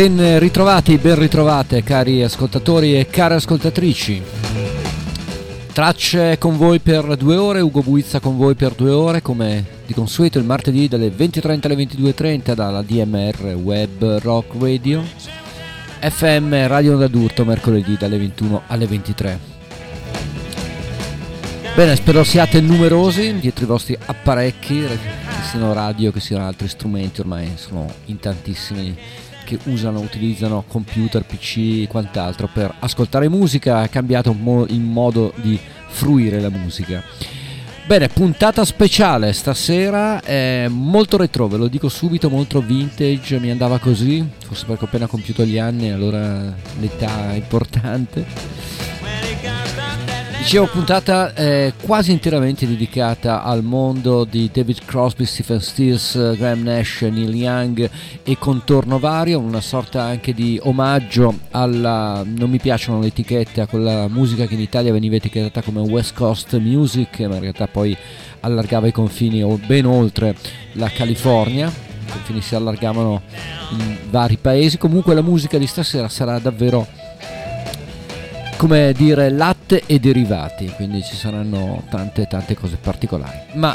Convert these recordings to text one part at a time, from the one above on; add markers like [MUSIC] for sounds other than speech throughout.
Ben ritrovati, ben ritrovate cari ascoltatori e care ascoltatrici. Tracce con voi per due ore, Ugo Buizza con voi per due ore, come di consueto il martedì dalle 20.30 alle 22.30 dalla DMR Web Rock Radio, FM Radio d'Adurto mercoledì dalle 21 alle 23. Bene, spero siate numerosi dietro i vostri apparecchi, che siano radio, che siano altri strumenti, ormai sono in tantissimi che usano, utilizzano computer, PC e quant'altro per ascoltare musica, è cambiato il modo di fruire la musica. Bene, puntata speciale stasera, è molto retro, ve lo dico subito, molto vintage, mi andava così, forse perché ho appena compiuto gli anni, allora l'età è importante. Dicevo puntata eh, quasi interamente dedicata al mondo di David Crosby, Stephen Stills, Graham Nash, Neil Young e contorno vario, una sorta anche di omaggio alla, non mi piacciono le etichette, a quella musica che in Italia veniva etichettata come West Coast Music, ma in realtà poi allargava i confini ben oltre la California, i confini si allargavano in vari paesi, comunque la musica di stasera sarà davvero come dire latte e derivati, quindi ci saranno tante tante cose particolari. Ma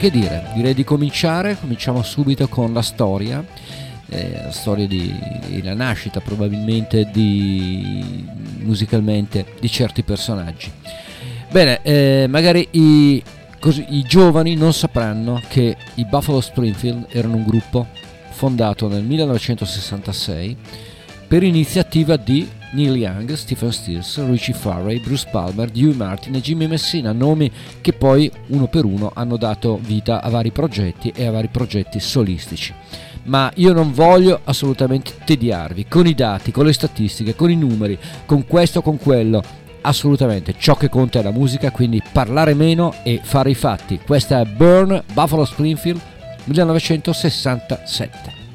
che dire, direi di cominciare, cominciamo subito con la storia, eh, la storia di, di, la nascita probabilmente di, musicalmente di certi personaggi. Bene, eh, magari i, così, i giovani non sapranno che i Buffalo Springfield erano un gruppo fondato nel 1966 per iniziativa di Neil Young, Stephen Stills, Richie Farrey, Bruce Palmer, Dewey Martin e Jimmy Messina, nomi che poi uno per uno hanno dato vita a vari progetti e a vari progetti solistici. Ma io non voglio assolutamente tediarvi con i dati, con le statistiche, con i numeri, con questo, con quello. Assolutamente, ciò che conta è la musica, quindi parlare meno e fare i fatti. Questa è Burn Buffalo Springfield 1967.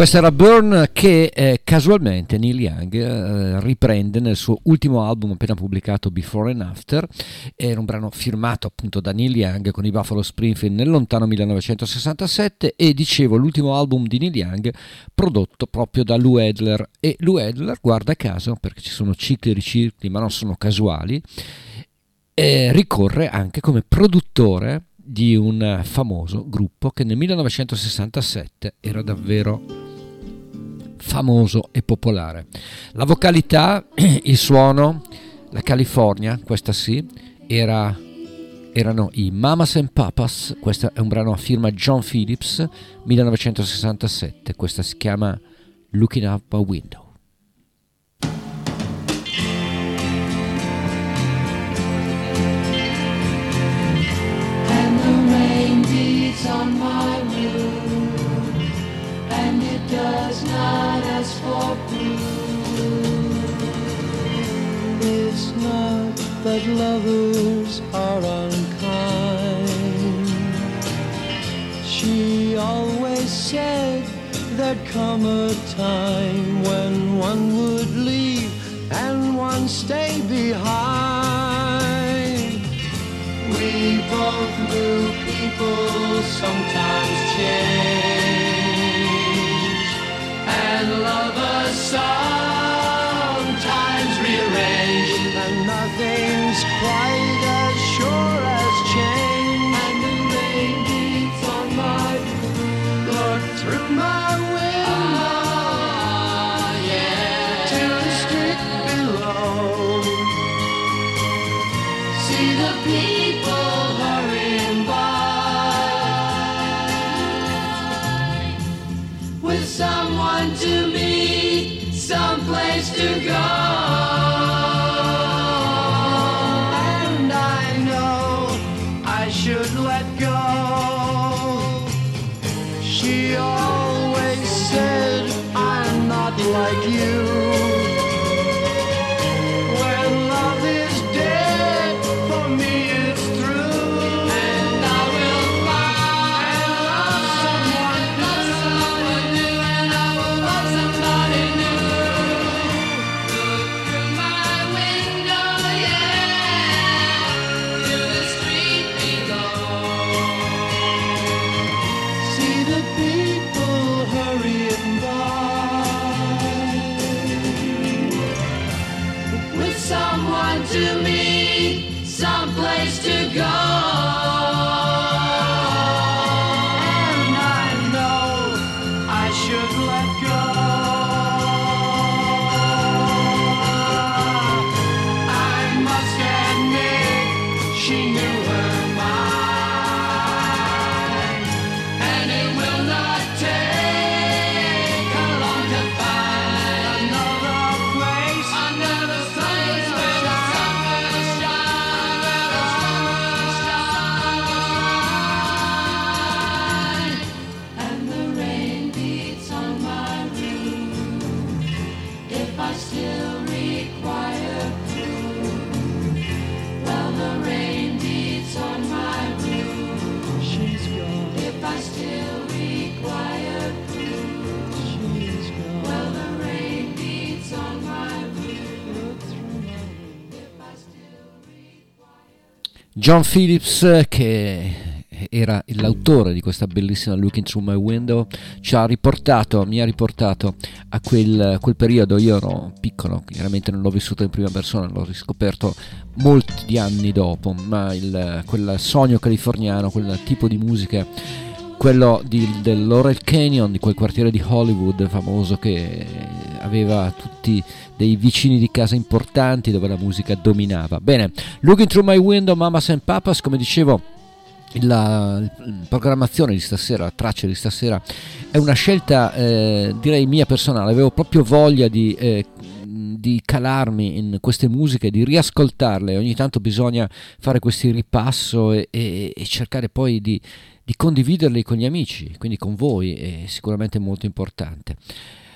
Questa era Burn che eh, casualmente Neil Young eh, riprende nel suo ultimo album appena pubblicato Before and After, era un brano firmato appunto da Neil Young con i Buffalo Springfield nel lontano 1967 e dicevo l'ultimo album di Neil Young prodotto proprio da Lou Adler e Lou Adler guarda caso perché ci sono cicli e ricicli ma non sono casuali eh, ricorre anche come produttore di un famoso gruppo che nel 1967 era davvero famoso e popolare. La vocalità, [CLEARS THROAT] il suono, la California, questa sì, era, erano i Mamas and Papas, questo è un brano a firma John Phillips, 1967, questa si chiama Looking Up a Window. It's not that lovers are unkind. She always said there'd come a time when one would leave and one stay behind. We both knew people sometimes change, side. John Phillips, che era l'autore di questa bellissima Looking Through My Window, ci ha riportato, mi ha riportato a quel, quel periodo. Io ero piccolo, chiaramente non l'ho vissuto in prima persona, l'ho riscoperto molti anni dopo, ma il, quel sogno californiano, quel tipo di musica quello di, del Laurel Canyon, di quel quartiere di Hollywood famoso che aveva tutti dei vicini di casa importanti dove la musica dominava. Bene, Looking Through My Window, Mamas and Papas, come dicevo, la, programmazione di stasera, la traccia di stasera è una scelta eh, direi mia personale, avevo proprio voglia di... Eh, di calarmi in queste musiche, di riascoltarle, ogni tanto bisogna fare questi ripasso e, e, e cercare poi di, di condividerli con gli amici, quindi con voi, è sicuramente molto importante.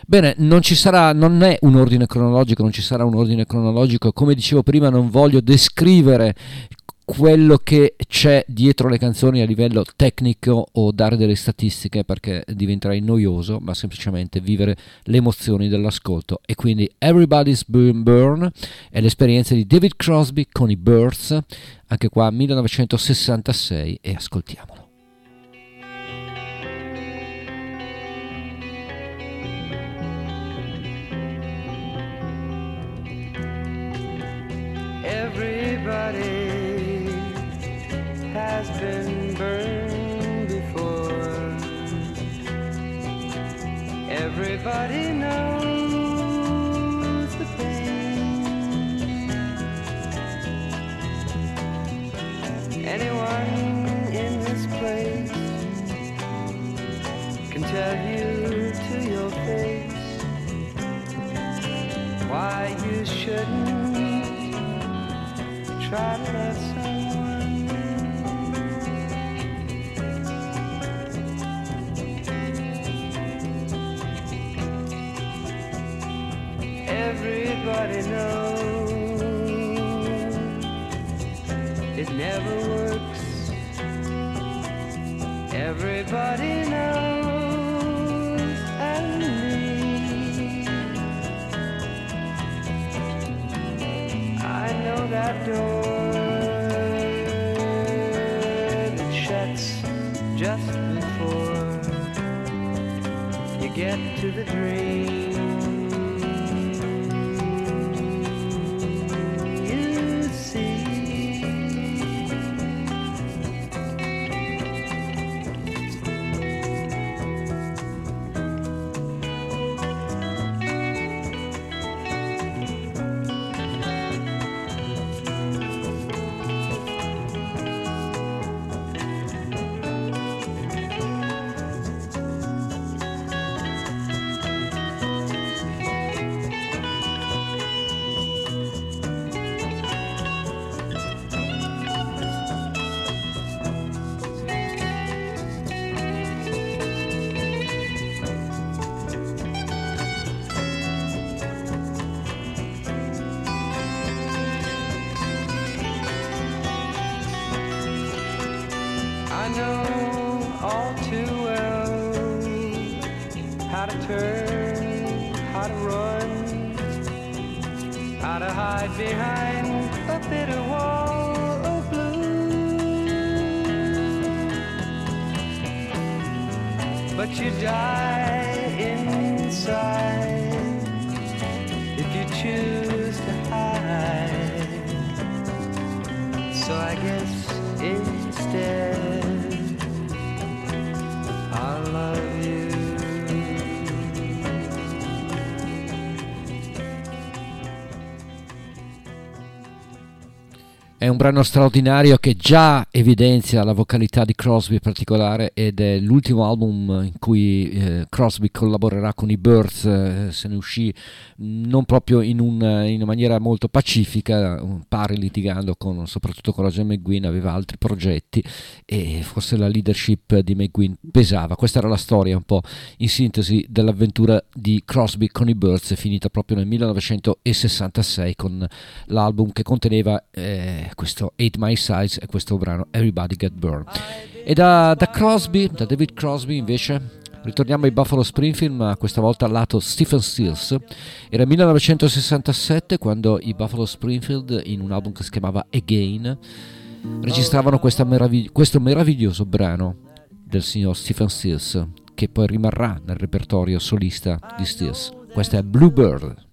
Bene, non ci sarà, non è un ordine cronologico, non ci sarà un ordine cronologico, come dicevo prima non voglio descrivere quello che c'è dietro le canzoni a livello tecnico o dare delle statistiche perché diventerei noioso, ma semplicemente vivere le emozioni dell'ascolto. E quindi Everybody's Burn Burn è l'esperienza di David Crosby con i Birds, anche qua 1966 e ascoltiamolo. Everybody knows the pain. Anyone in this place can tell you to your face why you shouldn't try to love someone. Everybody knows it never works. Everybody knows and me. I know that door that shuts just before you get to the dream. È un brano straordinario che già evidenzia la vocalità di Crosby in particolare ed è l'ultimo album in cui eh, Crosby collaborerà con i Birds, eh, se ne uscì non proprio in, un, in una maniera molto pacifica, pari litigando con, soprattutto con Roger McGuinn, aveva altri progetti e forse la leadership di McGuinn pesava. Questa era la storia un po' in sintesi dell'avventura di Crosby con i Birds, finita proprio nel 1966 con l'album che conteneva eh, questo 8 My Size e questo brano Everybody Get Burned. E da, da Crosby, da David Crosby invece Ritorniamo ai Buffalo Springfield, ma questa volta al lato Stephen Stills. Era 1967 quando i Buffalo Springfield, in un album che si chiamava Again, registravano meravigli- questo meraviglioso brano del signor Stephen Stills, che poi rimarrà nel repertorio solista di Stills. Questa è Bluebird.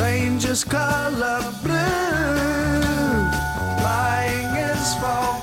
strangest color blue. Lying is forgotten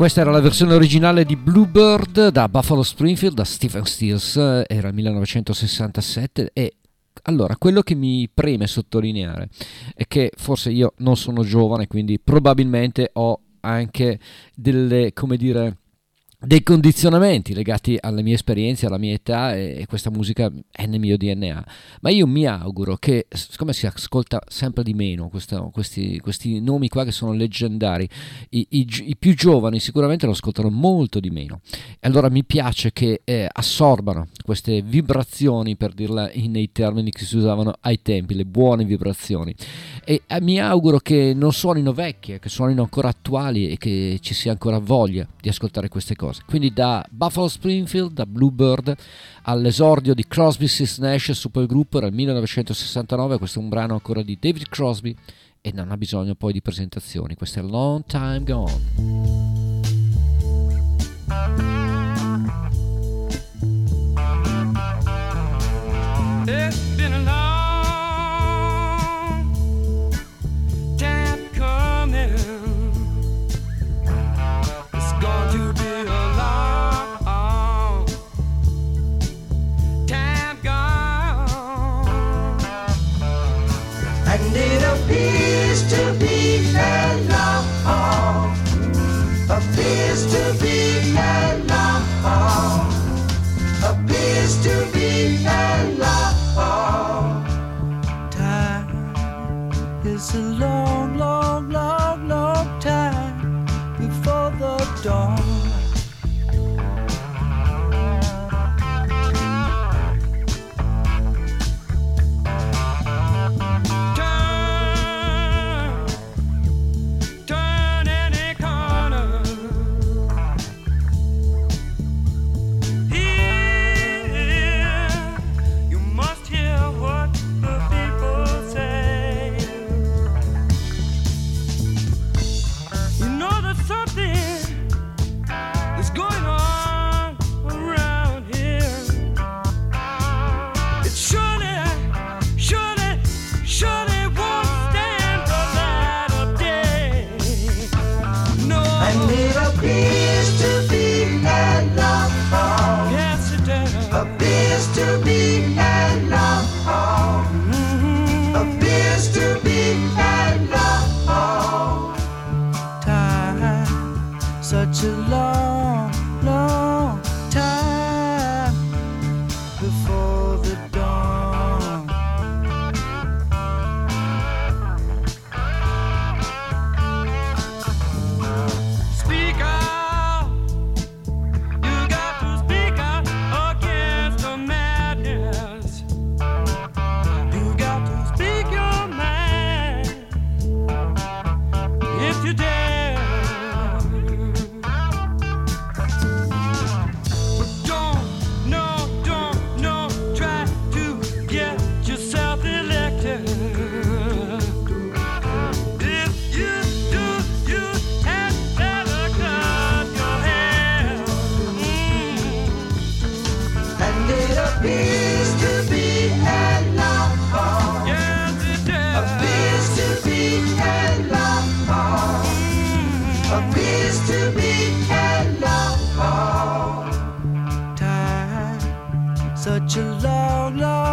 Questa era la versione originale di Bluebird da Buffalo Springfield, da Stephen Stills, eh, era il 1967 e allora quello che mi preme sottolineare è che forse io non sono giovane, quindi probabilmente ho anche delle, come dire, dei condizionamenti legati alle mie esperienze, alla mia età e, questa musica è nel mio DNA. Ma io mi auguro che, siccome si ascolta sempre di meno questo- questi, questi nomi qua che sono leggendari, i, i i più giovani sicuramente lo ascoltano molto di meno. E allora mi piace che eh, assorbano queste vibrazioni, per dirla in- nei termini che si usavano ai tempi, le buone vibrazioni. E eh, mi auguro che non suonino vecchie, che suonino ancora attuali e che ci sia ancora voglia di ascoltare queste cose. Quindi da Buffalo Springfield, da Bluebird, all'esordio di Crosby, Stills Nash Supergroup era il 1969, questo è un brano ancora di David Crosby e non ha bisogno poi di presentazioni, questo è Long Time Gone. It's been a long such a long, long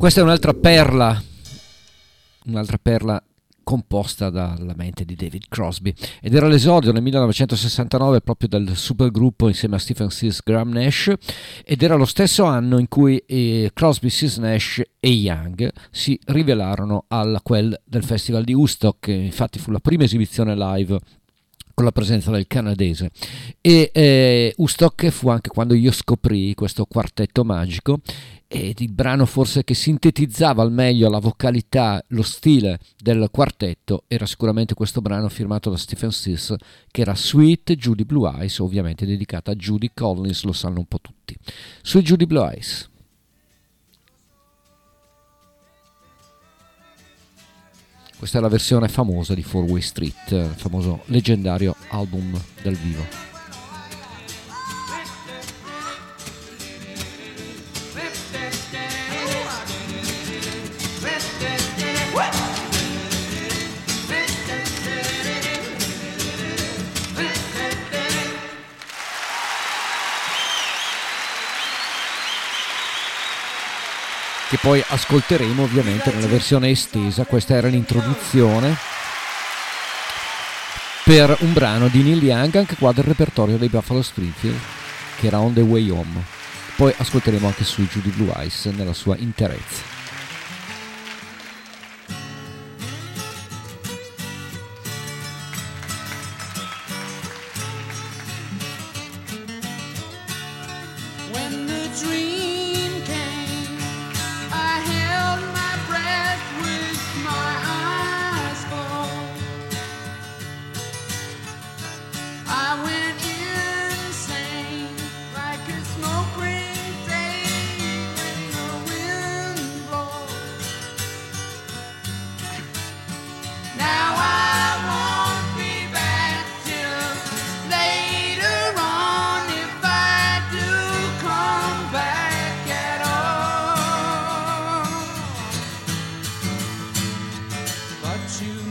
Questa è un'altra perla, un'altra perla composta dalla mente di David Crosby ed era l'esordio nel 1969 proprio del supergruppo insieme a Stephen Sears Graham Nash ed era lo stesso anno in cui eh, Crosby, Sears Nash e Young si rivelarono al quel del festival di Woodstock infatti fu la prima esibizione live con la presenza del canadese. E eh, Woodstock fu anche quando io scoprì questo quartetto magico ed il brano forse che sintetizzava al meglio la vocalità, lo stile del quartetto era sicuramente questo brano firmato da Stephen Stills che era Sweet Judy Blue Eyes, ovviamente dedicata a Judy Collins, lo sanno un po' tutti. Sweet Judy Blue Eyes. Questa è la versione famosa di Four Way Street, il famoso leggendario album dal vivo. Che poi ascolteremo ovviamente nella versione estesa. Questa era l'introduzione per un brano di Neil Young, anche qua del repertorio dei Buffalo Springfield, che era On the Way Home. Poi ascolteremo anche su Judy Blue Eyes nella sua interezza. You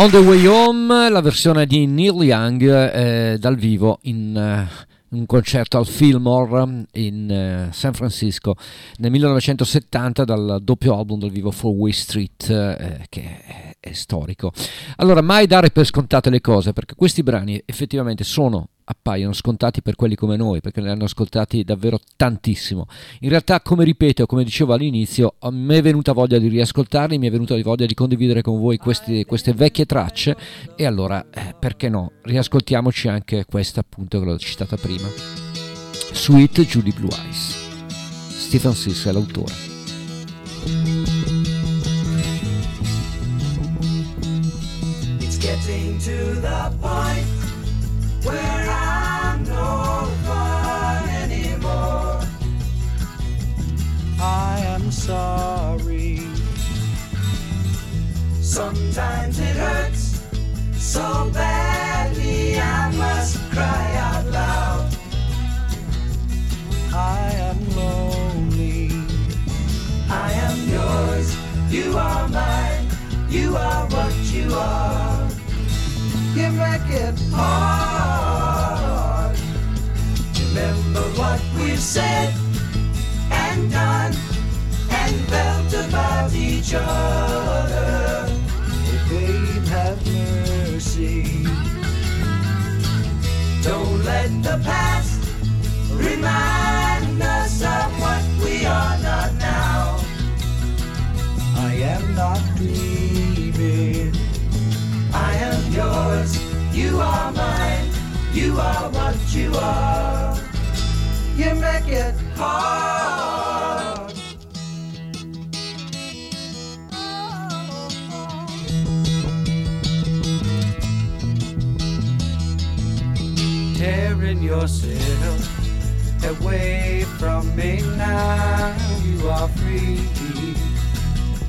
On the Way Home, la versione di Neil Young eh, dal vivo in, eh, un concerto al Fillmore in eh, San Francisco nel 1970 dal doppio album del vivo For Way Street eh, che è storico. Allora, mai dare per scontate le cose perché questi brani effettivamente sono appaiono scontati per quelli come noi, perché ne hanno ascoltati davvero tantissimo. In realtà, come ripeto, come dicevo all'inizio, me è venuta voglia di riascoltarli, mi è venuta voglia di condividere con voi questi- queste vecchie tracce e allora, eh, perché no, riascoltiamoci anche questa appunto che l'ho citata prima. Sweet Judy Blue Eyes. Stephen Sis è l'autore. It's getting to the point where I am sorry. Sometimes it hurts so badly I must cry out loud. I am lonely. I am yours. You are mine. You are what you are. You make it hard. Remember what we've said each other. Oh, babe, have mercy. Don't let the past remind us of what we are not now. I am not dreaming. I am yours. You are mine. You are what you are. You make it hard. Yourself away from me now. You are free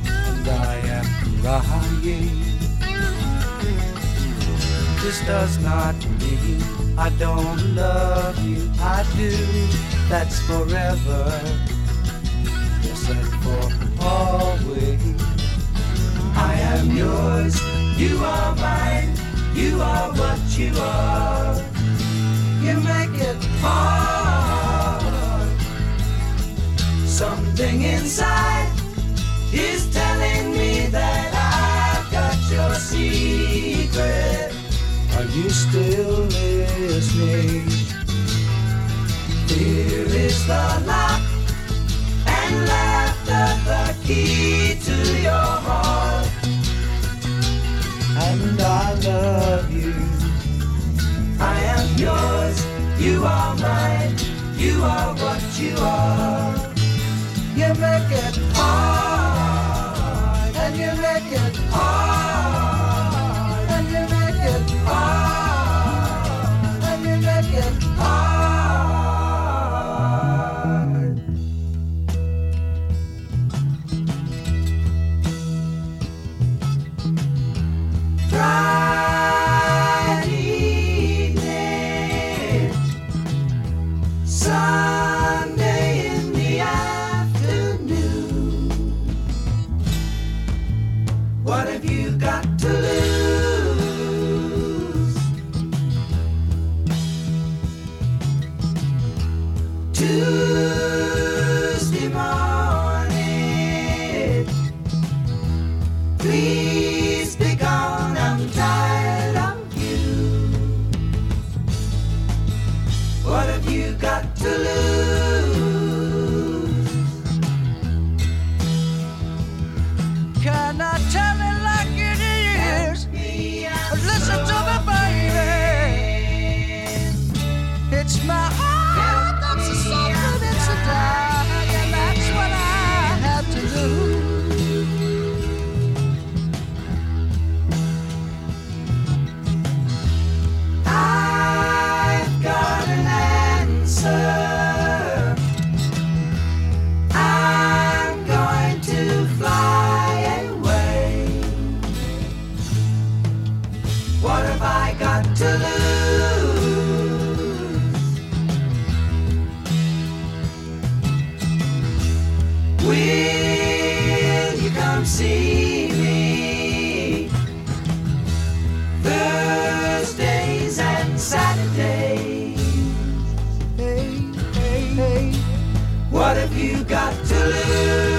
and I am crying. This does not mean I don't love you. I do. That's forever. Yes, and for always. I am yours. You are mine. You are what you are. You make it hard. Something inside is telling me that I've got your secret. Are you still listening? Here is the lock and laughter the key to your heart. And I love you. I yours. You are mine. You are what you are. You make it hard, and you make it hard, Will you come see me? Thursdays and Saturdays. Hey, hey, hey. What have you got to lose?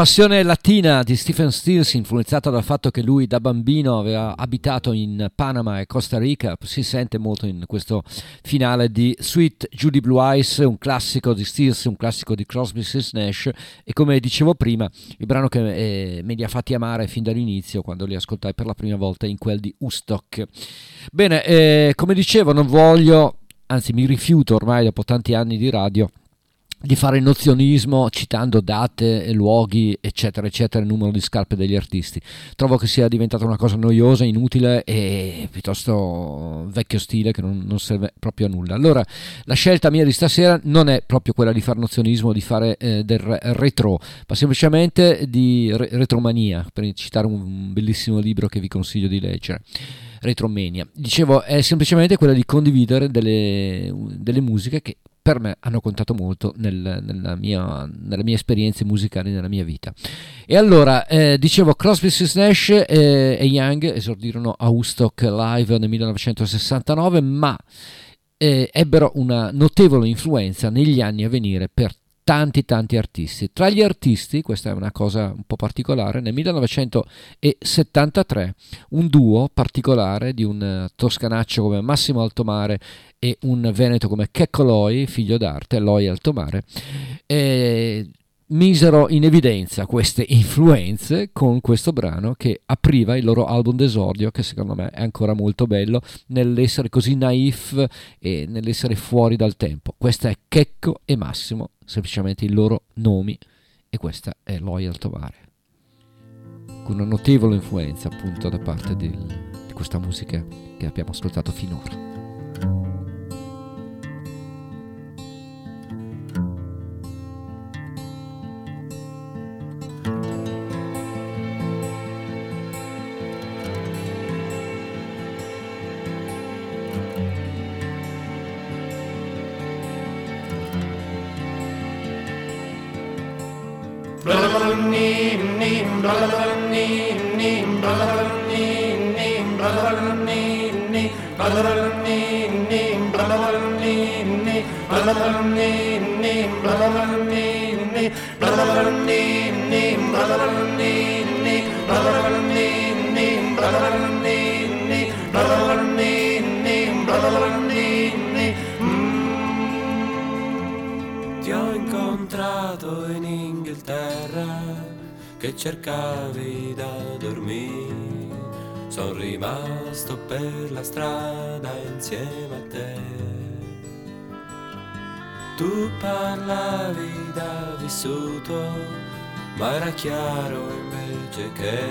Passione latina di Stephen Stills, influenzata dal fatto che lui da bambino aveva abitato in Panama e Costa Rica, si sente molto in questo finale di Sweet Judy Blue Eyes, un classico di Stills, un classico di Crosby, Stills Nash e come dicevo prima, il brano che eh, me li ha fatti amare fin dall'inizio quando li ascoltai per la prima volta in quel di Ustok. Bene, eh, come dicevo, non voglio, anzi mi rifiuto ormai dopo tanti anni di radio di fare nozionismo citando date e luoghi eccetera eccetera il numero di scarpe degli artisti. Trovo che sia diventata una cosa noiosa inutile e piuttosto vecchio stile che non, non serve proprio a nulla. Allora la scelta mia di stasera non è proprio quella di fare nozionismo di fare eh, del re- retro ma semplicemente di re- retromania per citare un bellissimo libro che vi consiglio di leggere Retromania. Dicevo, è semplicemente quella di condividere delle, delle musiche che per me hanno contato molto nel, nella, mia, nelle mie esperienze musicali nella mia vita. E allora, eh, dicevo, Crosby, Stills Nash e, e Young esordirono a Woodstock Live nel 1969, ma eh, ebbero una notevole influenza negli anni a venire per tanti tanti artisti. Tra gli artisti, questa è una cosa un po' particolare, nel 1973 un duo particolare di un eh, toscanaccio come Massimo Altomare e un veneto come Checco Loi, figlio d'arte, Loi Altomare, eh, misero in evidenza queste influenze con questo brano che apriva il loro album d'esordio che secondo me è ancora molto bello nell'essere così naif e nell'essere fuori dal tempo. Questa è Checco e Massimo, semplicemente i loro nomi e questa è Loyal Tomare con una notevole influenza appunto da parte del- di questa musica che abbiamo ascoltato finora. Ti ho incontrato in Inghilterra che cercavi da dormire Sono rimasto per la strada insieme a te. Tu parlavi da vissuto, ma era chiaro invece che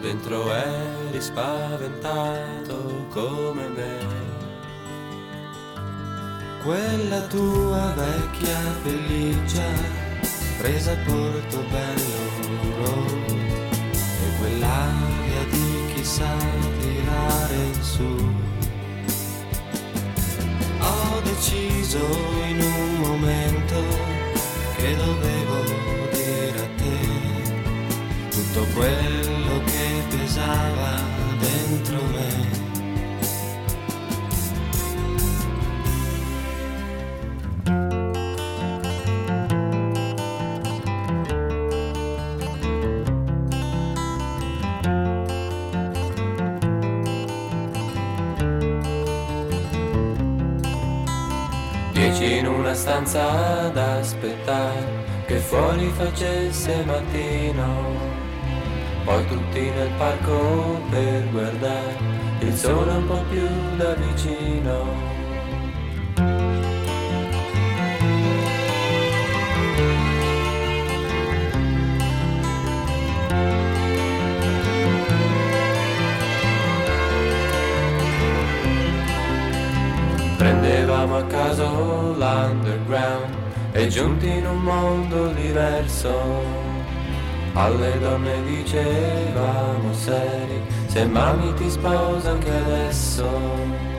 dentro eri spaventato come me. Quella tua vecchia pelliccia presa Portobello e quell'aria di chi sa tirare su. Ho deciso in un momento che dovevo dire a te tutto quello che pesava dentro me. In una stanza ad aspettare che fuori facesse mattino. Poi tutti nel parco per guardare il sole un po' più da vicino. Prendevamo a caso l'underground e giunti in un mondo diverso. Alle donne dicevamo seri, se mami ti sposa anche adesso.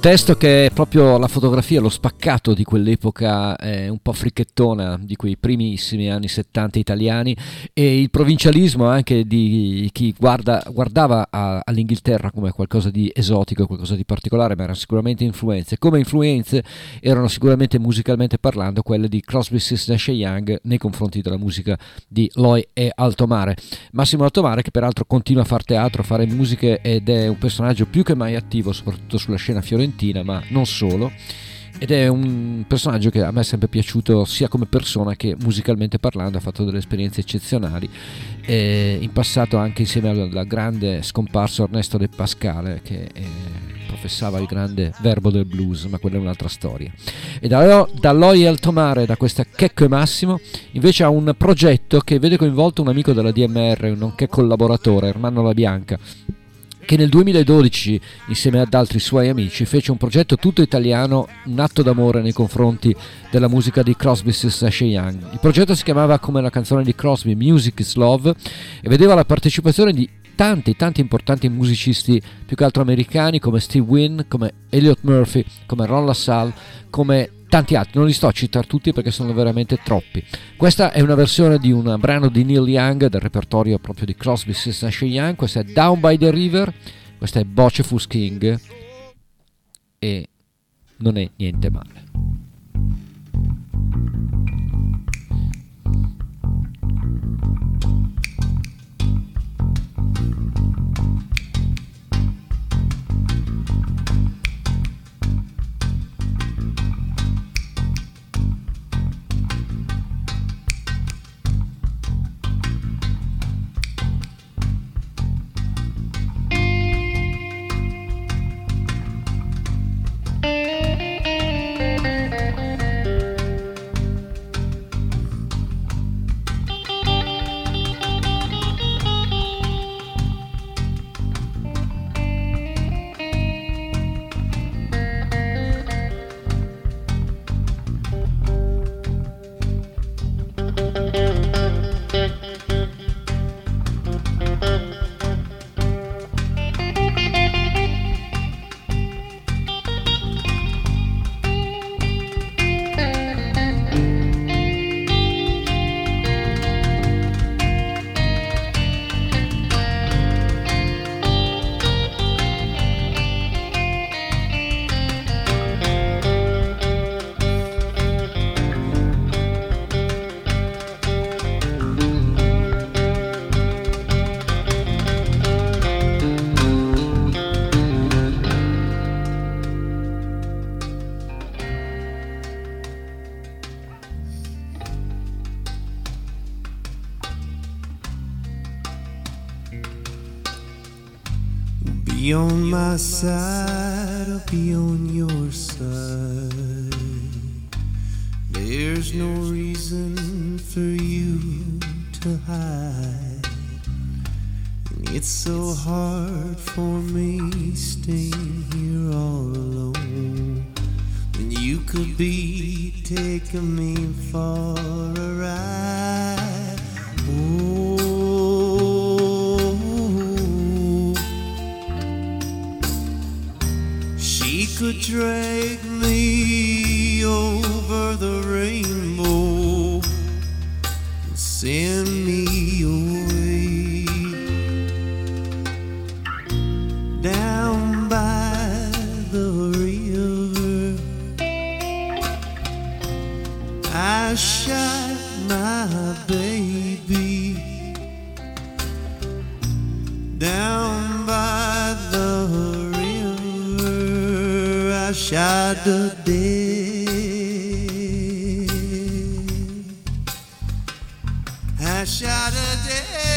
Testo che è proprio la fotografia, lo spaccato di quell'epoca eh, un po' fricchettona di quei primissimi anni 70 italiani e il provincialismo anche di chi guarda, guardava a- all'Inghilterra come qualcosa di esotico, qualcosa di particolare, ma erano sicuramente influenze. Come influenze erano sicuramente musicalmente parlando quelle di Crosby, Stills, Nash Young nei confronti della musica di Loy e Altomare. Massimo Altomare che peraltro continua a fare teatro, a fare musiche ed è un personaggio più che mai attivo soprattutto sulla scena fiorentina, ma non solo. Ed è un personaggio che a me è sempre piaciuto sia come persona che musicalmente parlando, ha fatto delle esperienze eccezionali. E in passato anche insieme al, grande scomparso Ernesto De Pascale che eh, professava il grande verbo del blues, ma quella è un'altra storia. E da, da Loi Altomare, da questa Checco e Massimo, invece ha un progetto che vede coinvolto un amico della DMR, nonché collaboratore, Ermanno La Bianca, che nel 2012, insieme ad altri suoi amici, fece un progetto tutto italiano, un atto d'amore nei confronti della musica di Crosby, Stills Young. Il progetto si chiamava come la canzone di Crosby Music is Love e vedeva la partecipazione di tanti, tanti importanti musicisti, più che altro americani, come Steve Wynn, come Elliot Murphy, come Ron LaSalle, come tanti altri, non li sto a citare tutti perché sono veramente troppi. Questa è una versione di un brano di Neil Young del repertorio proprio di Crosby, Stills Nash Young, questa è Down by the River, questa è Bocephus King e non è niente male. Side I shot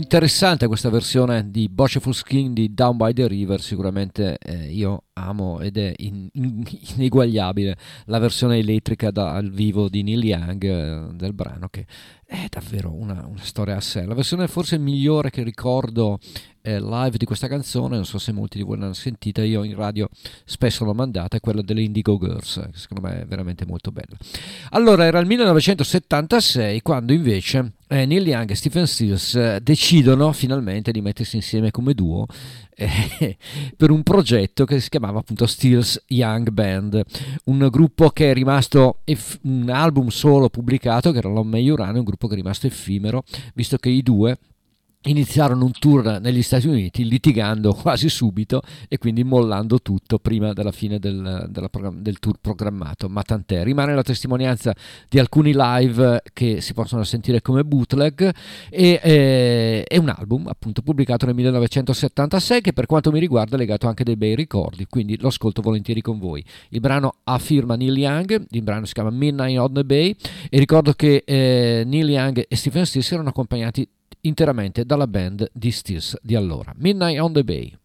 Interessante questa versione di Bocheful Skin di Down by the River, sicuramente eh, io amo ed è in- in- ineguagliabile la versione elettrica dal vivo di Neil Young eh, del brano che è davvero una, una storia a sé. La versione forse migliore che ricordo eh, live di questa canzone, non so se molti di voi l'hanno sentita, io in radio spesso l'ho mandata, è quella delle Indigo Girls, che secondo me è veramente molto bella. Allora era il 1976 quando invece eh, Neil Young e Stephen Stills eh, decidono finalmente di mettersi insieme come duo eh, [LAUGHS] per un progetto che si chiamava appunto Stills Young Band, un gruppo che è rimasto eff- un album solo pubblicato che era Lon May Urano, un gruppo che è rimasto effimero, visto che i due iniziarono un tour negli Stati Uniti litigando [LAUGHS] quasi subito e quindi mollando tutto prima della fine del, della del tour programmato. Ma tant'è rimane la testimonianza di alcuni live che si possono sentire come bootleg e eh, è un album appunto pubblicato nel 1976 che per quanto mi riguarda è legato anche dei bei ricordi quindi lo ascolto volentieri con voi. Il brano ha firma Neil Young il brano si chiama Midnight on the Bay e ricordo che eh, Neil Young e Stephen Stills erano accompagnati interamente dalla band di Stills di allora. Midnight on the Bay.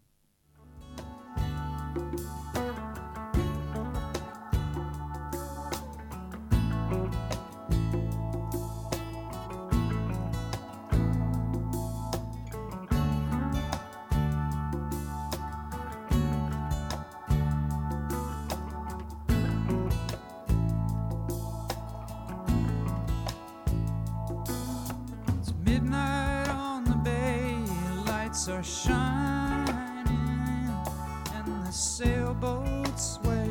Are shining, and the sailboats sway.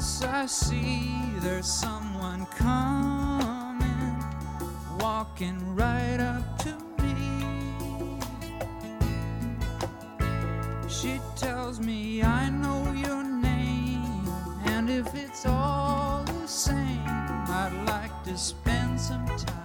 This I see? There's someone coming, walking right up to me. She tells me I know your name, and if it's all the same, I'd like to spend some time.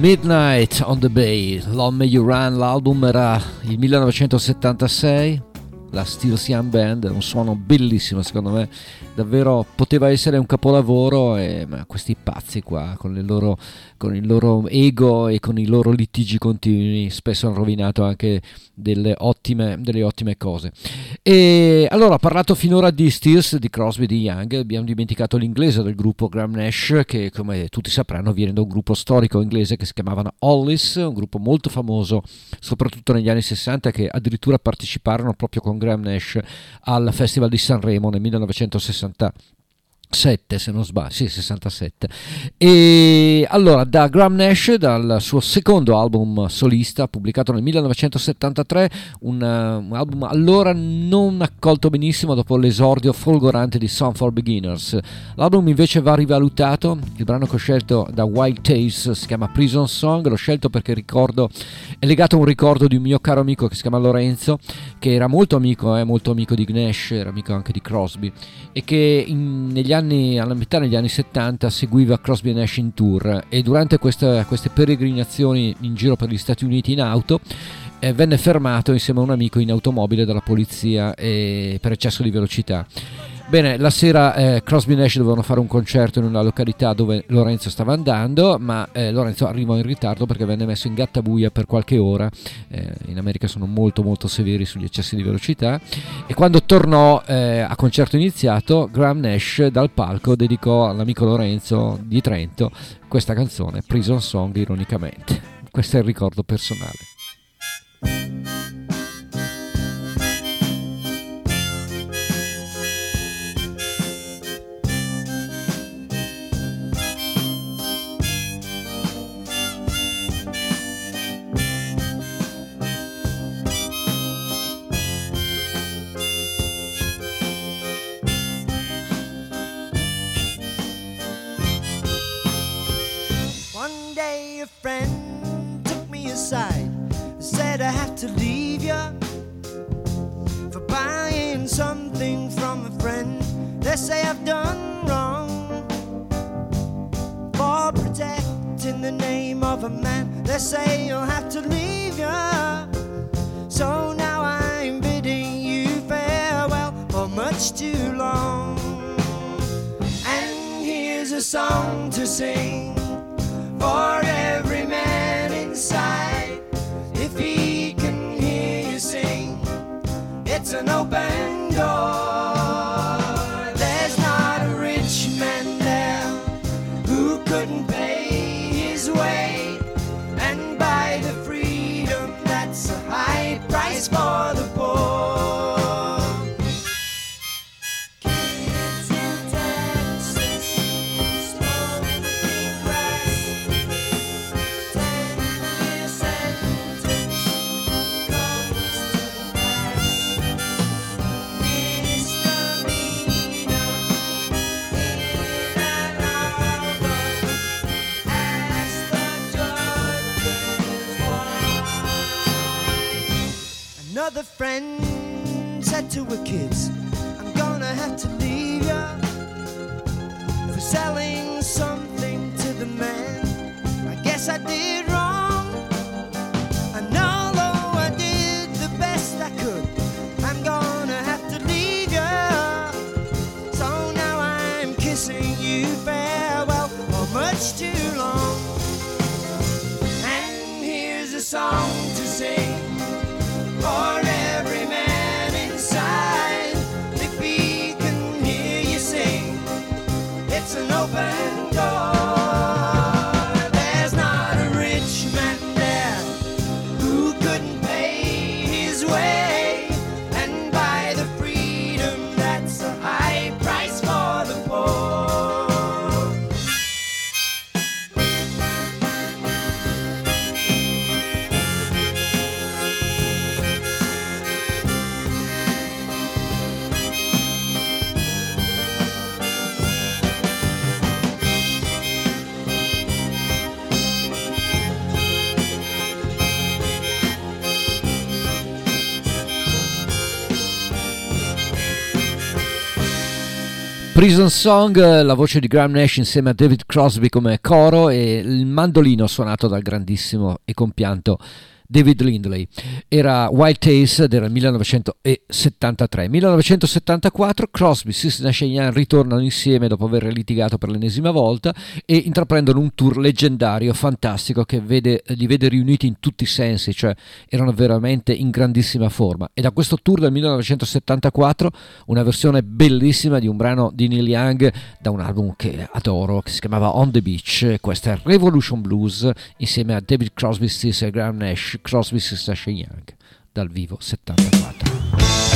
Midnight on the Bay, Long You Run, l'album era il 1976, la Steel Young Band, un suono bellissimo secondo me, davvero poteva essere un capolavoro e ma questi pazzi qua con, loro, con il loro ego e con i loro litigi continui spesso hanno rovinato anche delle ottime, delle ottime cose. E allora ho parlato finora di Steels, di Crosby, di Young, abbiamo dimenticato l'inglese del gruppo Graham Nash che come tutti sapranno viene da un gruppo storico inglese che si chiamavano Hollis, un gruppo molto famoso soprattutto negli anni 60 che addirittura parteciparono proprio con Graham Nash al Festival di Sanremo nel Santa 1967 se non sbaglio, sì 67 e allora da Graham Nash dal suo secondo album solista pubblicato nel 1973 un, uh, un album allora non accolto benissimo dopo l'esordio folgorante di Song for Beginners. L'album invece va rivalutato. Il brano che ho scelto da Wild Tales si chiama Prison Song. L'ho scelto perché ricordo è legato a un ricordo di un mio caro amico che si chiama Lorenzo che era molto amico, eh, molto amico di Nash era amico anche di Crosby e che in, negli anni, alla metà degli anni 70 seguiva Crosby Nash in tour e durante queste, queste peregrinazioni in giro per gli Stati Uniti in auto eh, venne fermato insieme a un amico in automobile dalla polizia eh, per eccesso di velocità. Bene, la sera eh, Crosby e Nash dovevano fare un concerto in una località dove Lorenzo stava andando, ma eh, Lorenzo arrivò in ritardo perché venne messo in gattabuia per qualche ora. Eh, in America sono molto molto severi sugli eccessi di velocità. E quando tornò eh, a concerto iniziato, Graham Nash dal palco dedicò all'amico Lorenzo di Trento questa canzone, Prison Song, ironicamente. Questo è il ricordo personale. Something from a friend. They say I've done wrong for protecting the name of a man. They say you'll have to leave you. So now I'm bidding you farewell for much too long. And here's a song to sing for every man inside. It's an open door. Prison Song, la voce di Graham Nash insieme a David Crosby come coro e il mandolino suonato dal grandissimo e compianto David Lindley. Era Wild Tales il 1973. 1974 Crosby, Stills e Cheyenne ritornano insieme dopo aver litigato per l'ennesima volta e intraprendono un tour leggendario, fantastico, che vede, li vede riuniti in tutti i sensi, cioè erano veramente in grandissima forma. E da questo tour del 1974 una versione bellissima di un brano di Neil Young da un album che adoro, che si chiamava On the Beach. Questa è Revolution Blues insieme a David Crosby, Stills e Graham Nash, Crosby, Stills Young dal vivo 74.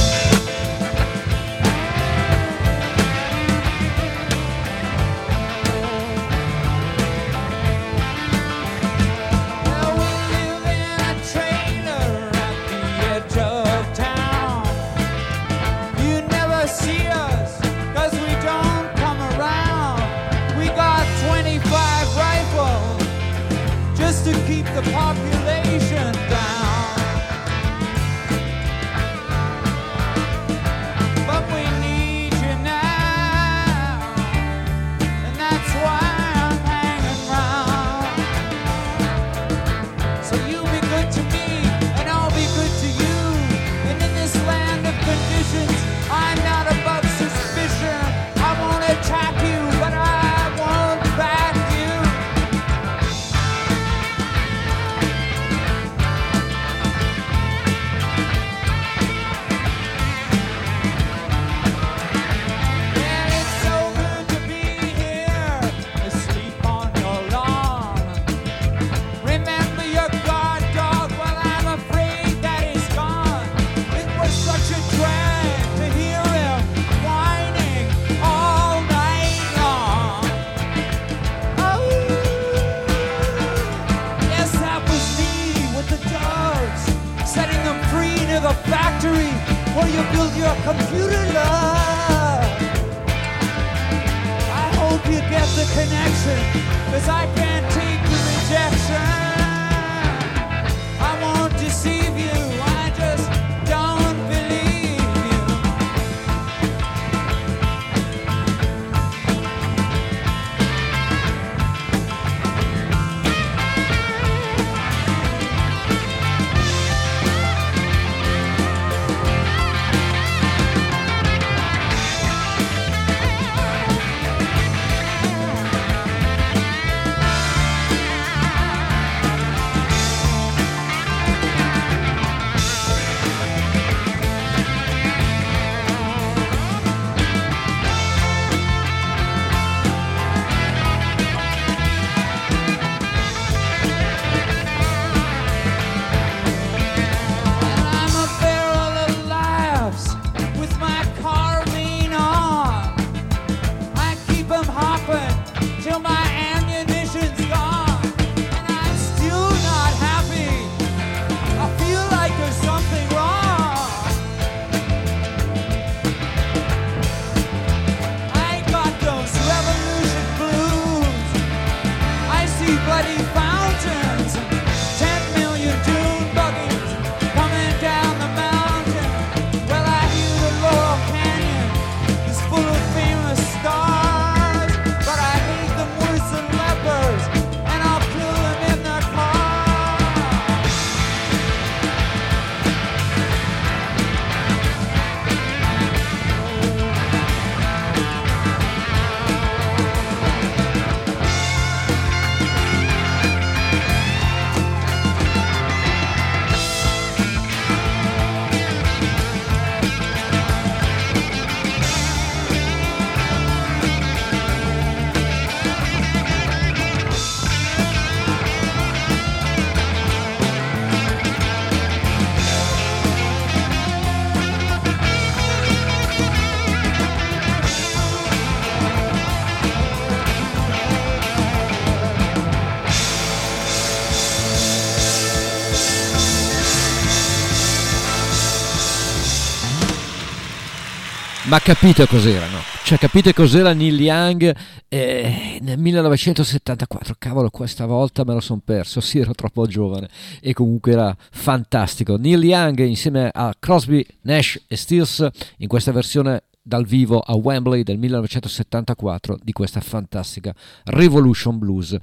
Ma capite cos'era, no? Cioè, capite cos'era Neil Young eh, nel 1974? Cavolo, questa volta me lo son perso, [LAUGHS] sì, ero troppo giovane e comunque era fantastico. Neil Young insieme a Crosby, Nash e Stills in questa versione dal vivo a Wembley del 1974 di questa fantastica Revolution Blues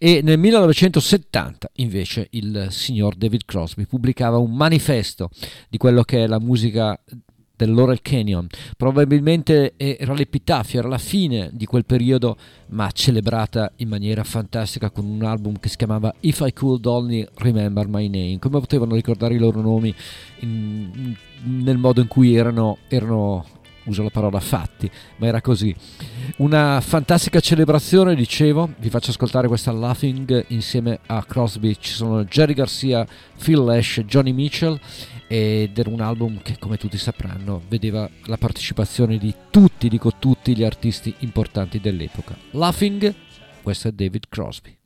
e nel 1970 invece il signor David Crosby pubblicava un manifesto di quello che è la musica del Laurel Canyon. Probabilmente era l'epitafio, era la fine di quel periodo, ma celebrata in maniera fantastica con un album che si chiamava If I Could Only Remember My Name. Come potevano ricordare i loro nomi in- nel modo in cui erano, erano uso la parola fatti, ma era così. Una fantastica celebrazione, dicevo, vi faccio ascoltare questa Laughing insieme a Crosby, ci sono Jerry Garcia, Phil Lash, Johnny Mitchell ed era un album che come tutti sapranno vedeva la partecipazione di tutti, dico tutti, gli artisti importanti dell'epoca. Laughing, questo è David Crosby.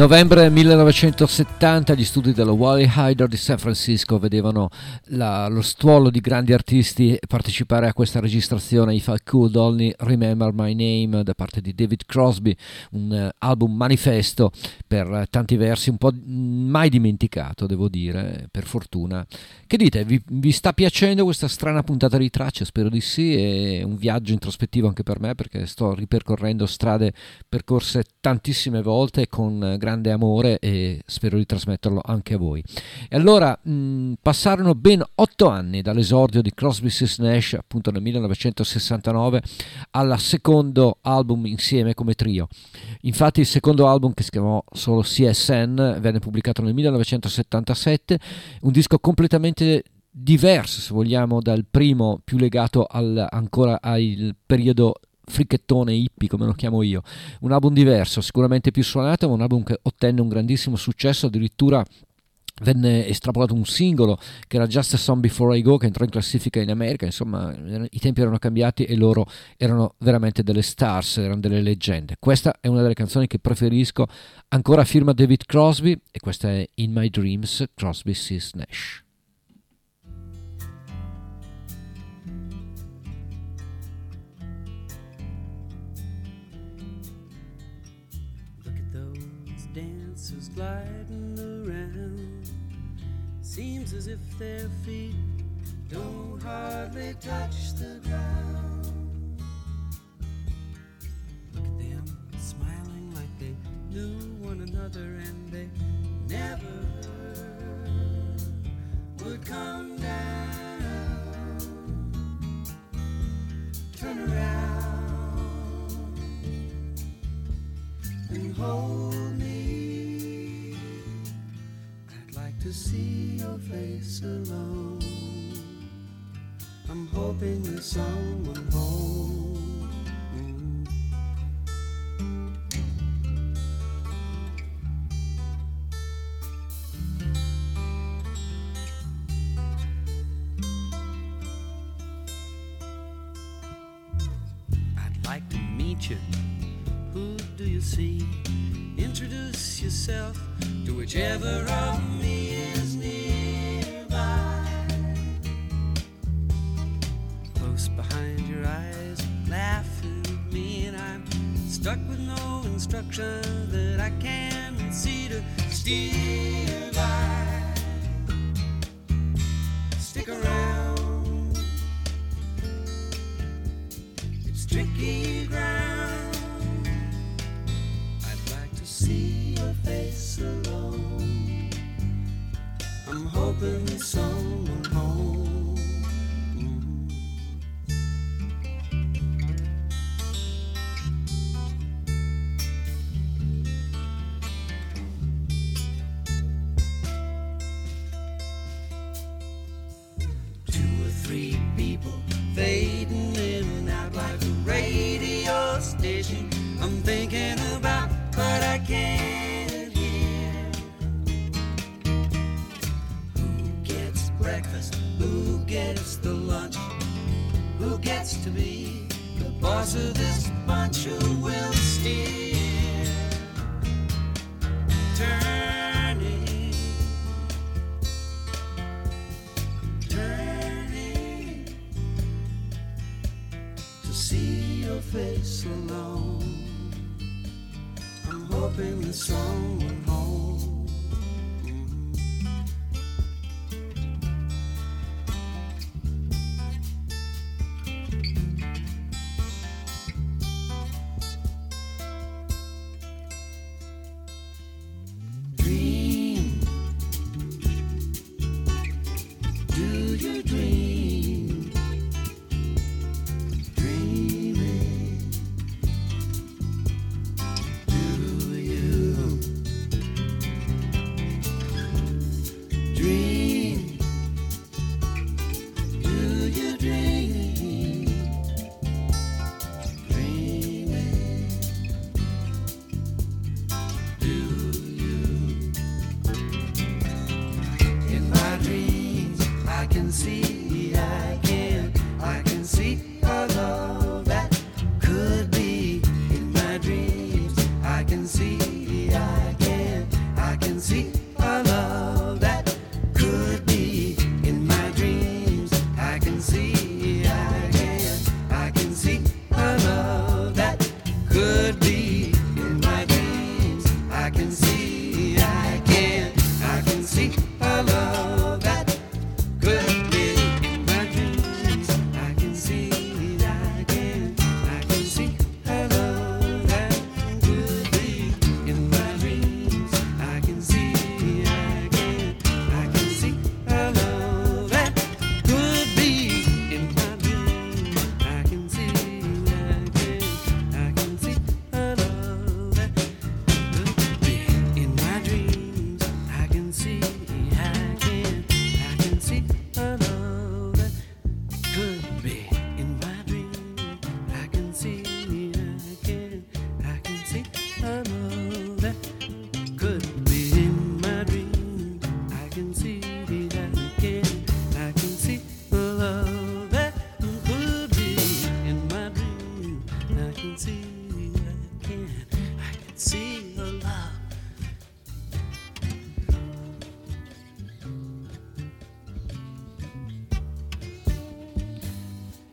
Novembre 1970 gli studi dello Wally Hyder di San Francisco vedevano la- lo stuolo di grandi artisti partecipare a questa registrazione If I Could Only Remember My Name da parte di David Crosby, un eh, album manifesto per eh, tanti versi un po' mm, mai dimenticato devo dire, per fortuna. Che dite, vi, vi sta piacendo questa strana puntata di tracce? Spero di sì, è un viaggio introspettivo anche per me perché sto ripercorrendo strade percorse tantissime volte con eh, grande amore e spero di trasmetterlo anche a voi. E allora mh, passarono ben otto anni dall'esordio di Crosby, Stills Nash appunto nel 1969 al secondo album insieme come trio. Infatti il secondo album che si chiamò solo CSN venne pubblicato nel 1977, un disco completamente diverso se vogliamo dal primo più legato al, ancora al periodo fricchettone hippie come lo chiamo io. Un album diverso sicuramente più suonato ma un album che ottenne un grandissimo successo. Addirittura venne estrapolato un singolo che era Just a Song Before I Go che entrò in classifica in America. Insomma i tempi erano cambiati e loro erano veramente delle stars erano delle leggende. Questa è una delle canzoni che preferisco ancora firma David Crosby e questa è In My Dreams Crosby, Stills Nash touch the ground. Look at them smiling like they knew one another and they never would come down. Turn around and hold me. I'd like to see your face alone. I'm hoping there's someone home.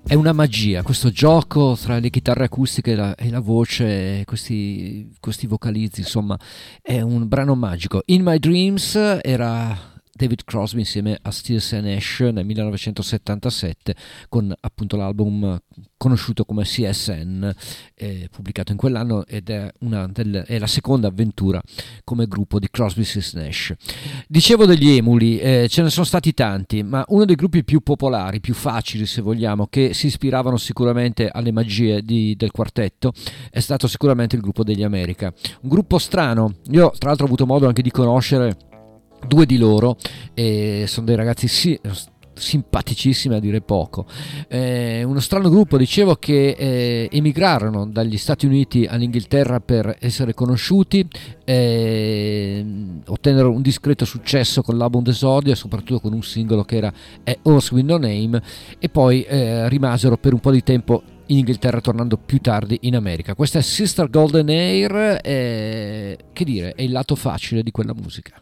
È una magia questo gioco tra le chitarre acustiche e la, e la voce, questi, questi vocalizzi, insomma, è un brano magico. In My Dreams era David Crosby insieme a Stills Nash nel 1977 con appunto l'album conosciuto come CSN eh, pubblicato in quell'anno ed è, del- è la seconda avventura come gruppo di Crosby, Stills Nash. Dicevo degli emuli eh, ce ne sono stati tanti ma uno dei gruppi più popolari più facili se vogliamo che si ispiravano sicuramente alle magie di- del quartetto è stato sicuramente il gruppo degli America. Un gruppo strano io tra l'altro ho avuto modo anche di conoscere due di loro e sono dei ragazzi sì, simpaticissimi a dire poco. Eh, uno strano gruppo dicevo che eh, emigrarono dagli Stati Uniti all'Inghilterra per essere conosciuti eh, ottennero un discreto successo con l'album d'esordio soprattutto con un singolo che era È Horse with No Name e poi eh, rimasero per un po' di tempo in Inghilterra tornando più tardi in America. Questa è Sister Golden Air eh, che dire è il lato facile di quella musica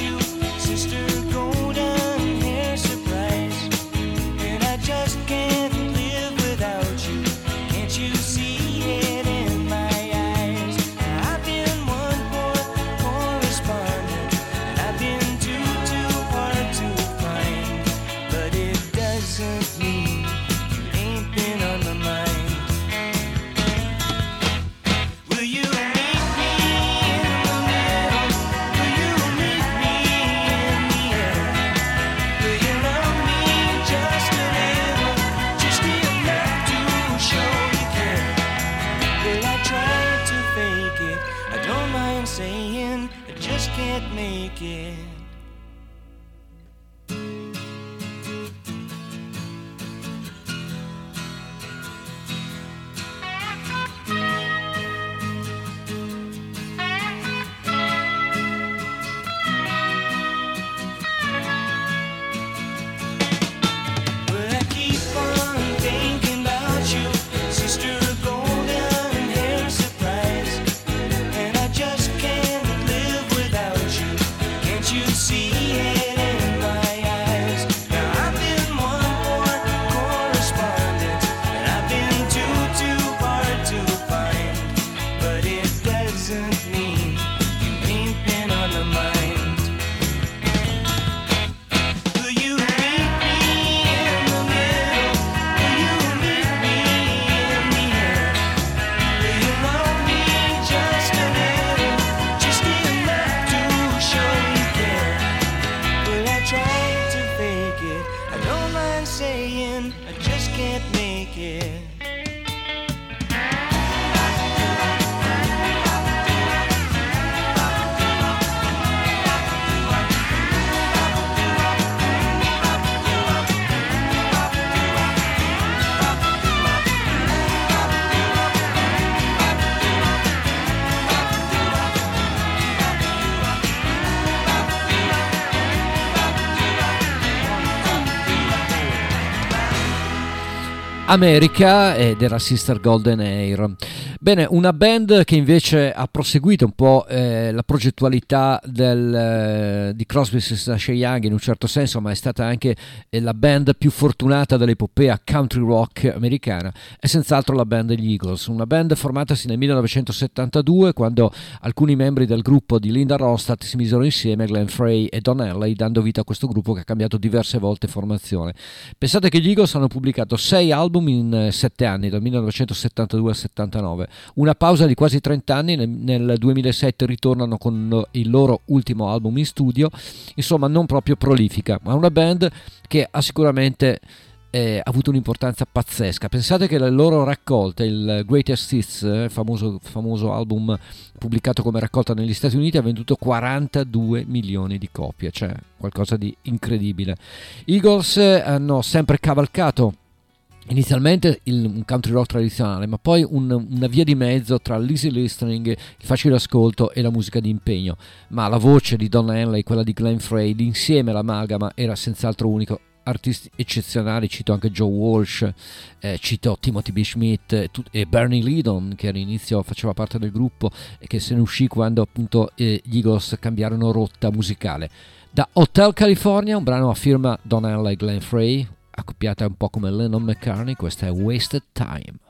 you, America ed era Sister Golden Air. Bene, una band che invece ha proseguito un po' eh, la progettualità del, eh, di Crosby, Stills Young in un certo senso, ma è stata anche eh, la band più fortunata dell'epopea country rock americana, è senz'altro la band degli Eagles, una band formatasi nel 1972 quando alcuni membri del gruppo di Linda Ronstadt si misero insieme, Glenn Frey e Don Henley, dando vita a questo gruppo che ha cambiato diverse volte formazione. Pensate che gli Eagles hanno pubblicato sei album in eh, sette anni, dal 1972 al 79. Una pausa di quasi 30 anni, nel, nel 2007 ritornano con il loro ultimo album in studio, insomma non proprio prolifica, ma una band che ha sicuramente eh, avuto un'importanza pazzesca. Pensate che le loro raccolte, il Greatest Hits, eh, famoso, famoso album pubblicato come raccolta negli Stati Uniti, ha venduto 42 milioni di copie, cioè qualcosa di incredibile. Eagles eh, hanno sempre cavalcato inizialmente il, un country rock tradizionale, ma poi un- una via di mezzo tra l'easy listening, il facile ascolto e la musica di impegno. Ma la voce di Don Henley, quella di Glenn Frey, l'insieme l'amalgama era senz'altro unico. Artisti eccezionali, cito anche Joe Walsh, eh, cito Timothy B. Schmidt eh, tut- e Bernie Lidon, che all'inizio faceva parte del gruppo e che se ne uscì quando appunto eh, gli Eagles cambiarono rotta musicale. Da Hotel California, un brano a firma Don Henley Glenn Frey, accoppiata un po' come Lennon McCartney, questa è Wasted Time.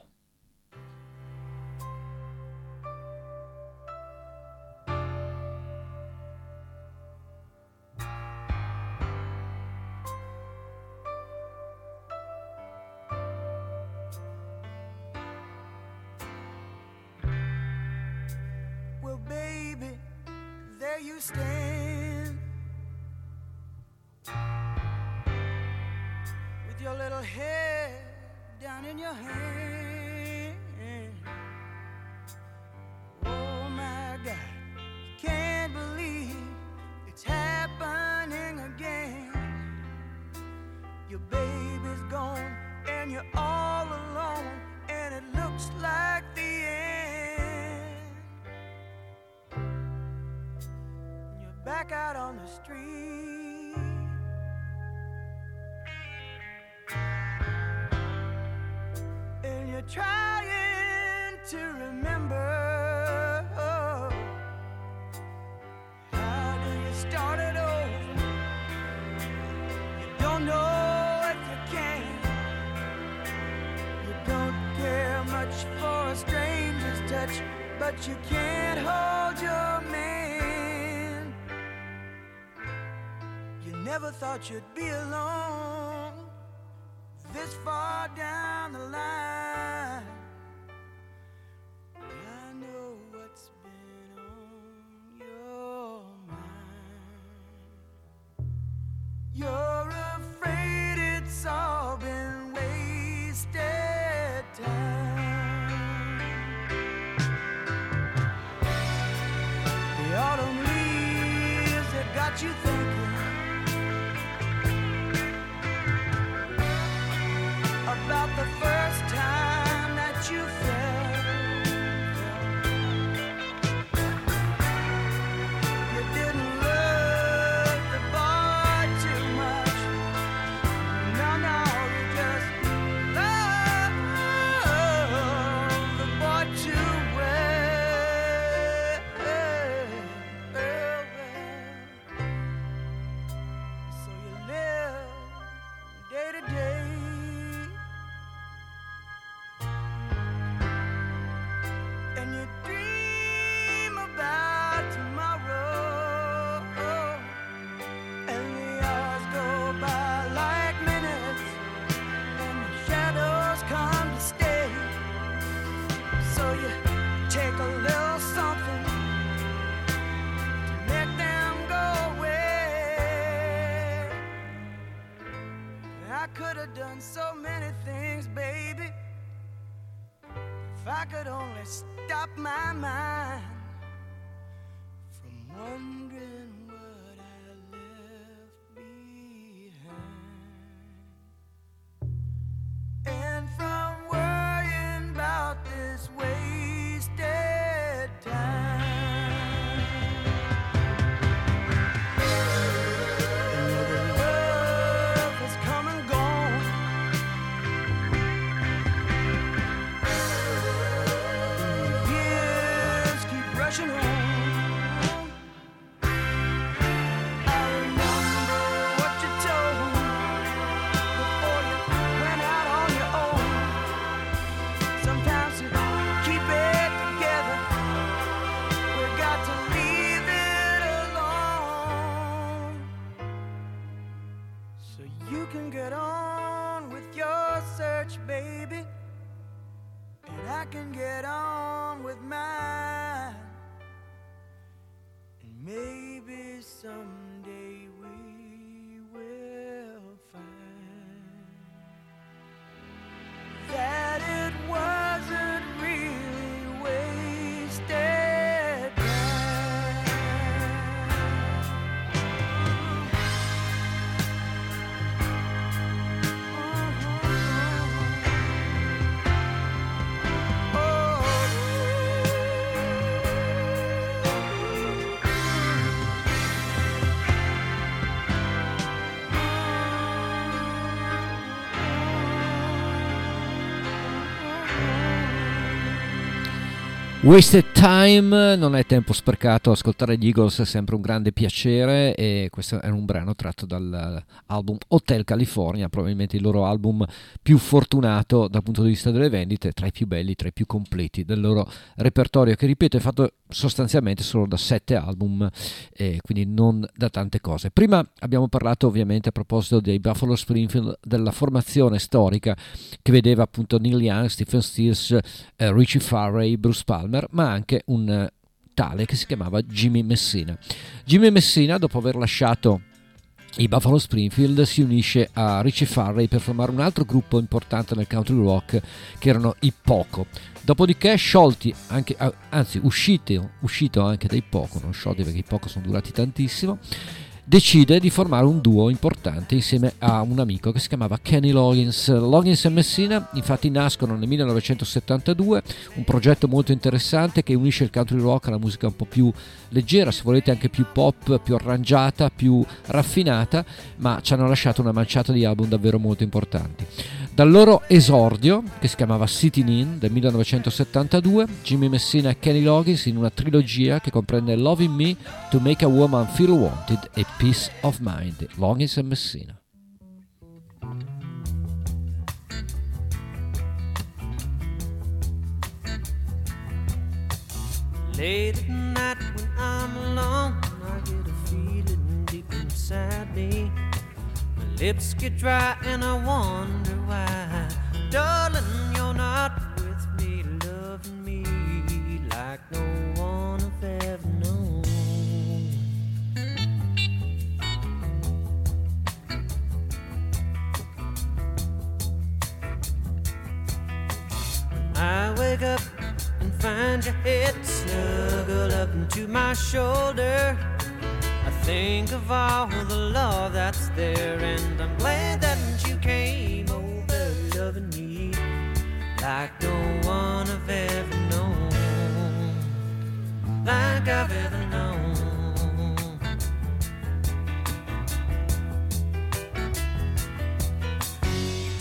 And you're all alone, and it looks like the end. You're back out on the street. And you're trying to remember but you can't hold your man. You never thought you'd be alone Wasted Time non è tempo sprecato, ascoltare gli Eagles è sempre un grande piacere e questo è un brano tratto dall'album Hotel California, probabilmente il loro album più fortunato dal punto di vista delle vendite, tra i più belli, tra i più completi del loro repertorio che ripeto è fatto sostanzialmente solo da sette album e quindi non da tante cose. Prima abbiamo parlato ovviamente a proposito dei Buffalo Springfield della formazione storica che vedeva appunto Neil Young, Stephen Stills, eh, Richie Farrey, Bruce Palmer, ma anche un eh, tale che si chiamava Jimmy Messina. Jimmy Messina, dopo aver lasciato i Buffalo Springfield, si unisce a Richie Farrey per formare un altro gruppo importante nel country rock che erano i Poco. Dopodiché, sciolti, anche, anzi uscito, uscito anche dai Poco, non sciolti perché i Poco sono durati tantissimo, decide di formare un duo importante insieme a un amico che si chiamava Kenny Loggins. Loggins e Messina infatti nascono nel 1972, un progetto molto interessante che unisce il country rock alla musica un po' più leggera, se volete anche più pop, più arrangiata, più raffinata, ma ci hanno lasciato una manciata di album davvero molto importanti. Dal loro esordio, che si chiamava Sitting In del 1972, Jimmy Messina e Kenny Loggins in una trilogia che comprende Loving Me, To Make a Woman Feel Wanted e Peace of Mind, Loggins e Messina. Late at night when I'm alone, I get a feeling deep inside me. Lips get dry and I wonder why. Darling, you're not with me, loving me like no one I've ever known. I wake up and find your head snuggled up into my shoulder. Think of all the love that's there, and I'm glad that you came over loving me like no one I've ever known, like I've ever known.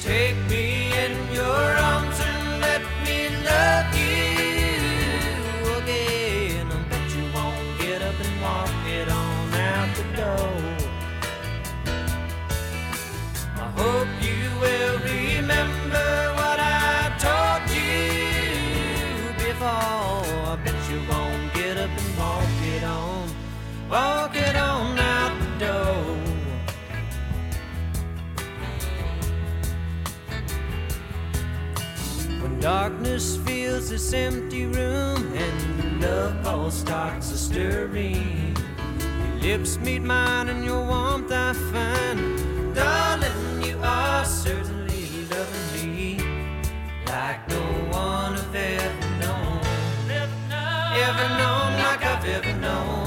Take me in your arms and let me love you what I told you before. I bet you won't get up and walk it on, walk it on out the door. When darkness fills this empty room and the love ball starts a stirring, your lips meet mine and your warmth I find. Darling, you are me like no one I've ever known, ever known like I've ever known.